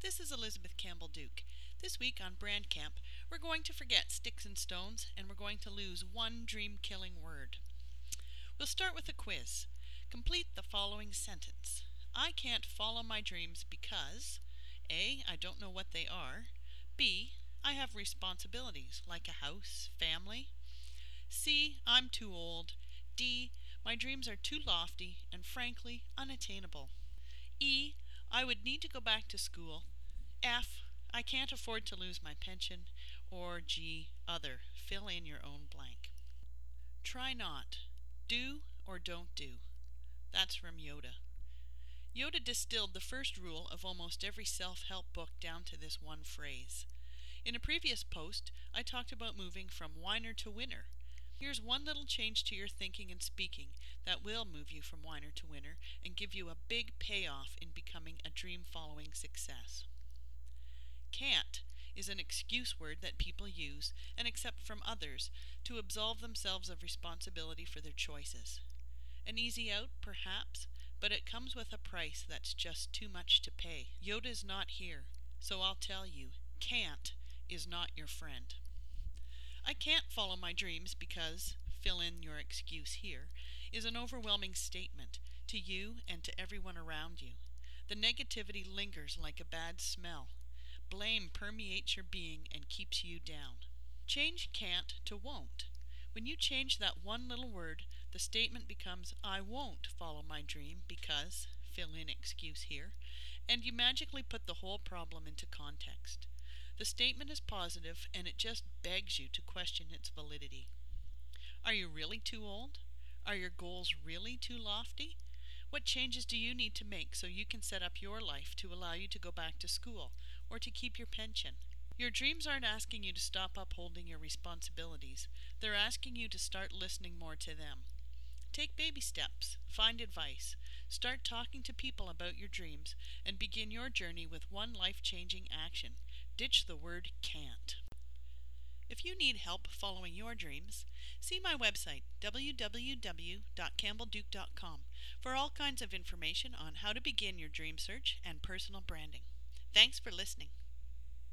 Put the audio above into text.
This is Elizabeth Campbell Duke. This week on Brand Camp, we're going to forget sticks and stones and we're going to lose one dream killing word. We'll start with a quiz. Complete the following sentence I can't follow my dreams because A. I don't know what they are, B. I have responsibilities like a house, family. C. I'm too old. D. My dreams are too lofty and frankly unattainable. E. I would need to go back to school. F. I can't afford to lose my pension. Or G. Other. Fill in your own blank. Try not. Do or don't do. That's from Yoda. Yoda distilled the first rule of almost every self help book down to this one phrase. In a previous post, I talked about moving from whiner to winner. Here's one little change to your thinking and speaking that will move you from whiner to winner give you a big payoff in becoming a dream following success. Can't is an excuse word that people use and accept from others to absolve themselves of responsibility for their choices. An easy out, perhaps, but it comes with a price that's just too much to pay. Yoda's not here, so I'll tell you can't is not your friend. I can't follow my dreams because, fill in your excuse here, is an overwhelming statement to you and to everyone around you. The negativity lingers like a bad smell. Blame permeates your being and keeps you down. Change can't to won't. When you change that one little word, the statement becomes I won't follow my dream because, fill in excuse here, and you magically put the whole problem into context. The statement is positive and it just begs you to question its validity. Are you really too old? Are your goals really too lofty? What changes do you need to make so you can set up your life to allow you to go back to school or to keep your pension? Your dreams aren't asking you to stop upholding your responsibilities, they're asking you to start listening more to them. Take baby steps, find advice, start talking to people about your dreams, and begin your journey with one life changing action Ditch the word can't. If you need help following your dreams, see my website, www.campbellduke.com, for all kinds of information on how to begin your dream search and personal branding. Thanks for listening.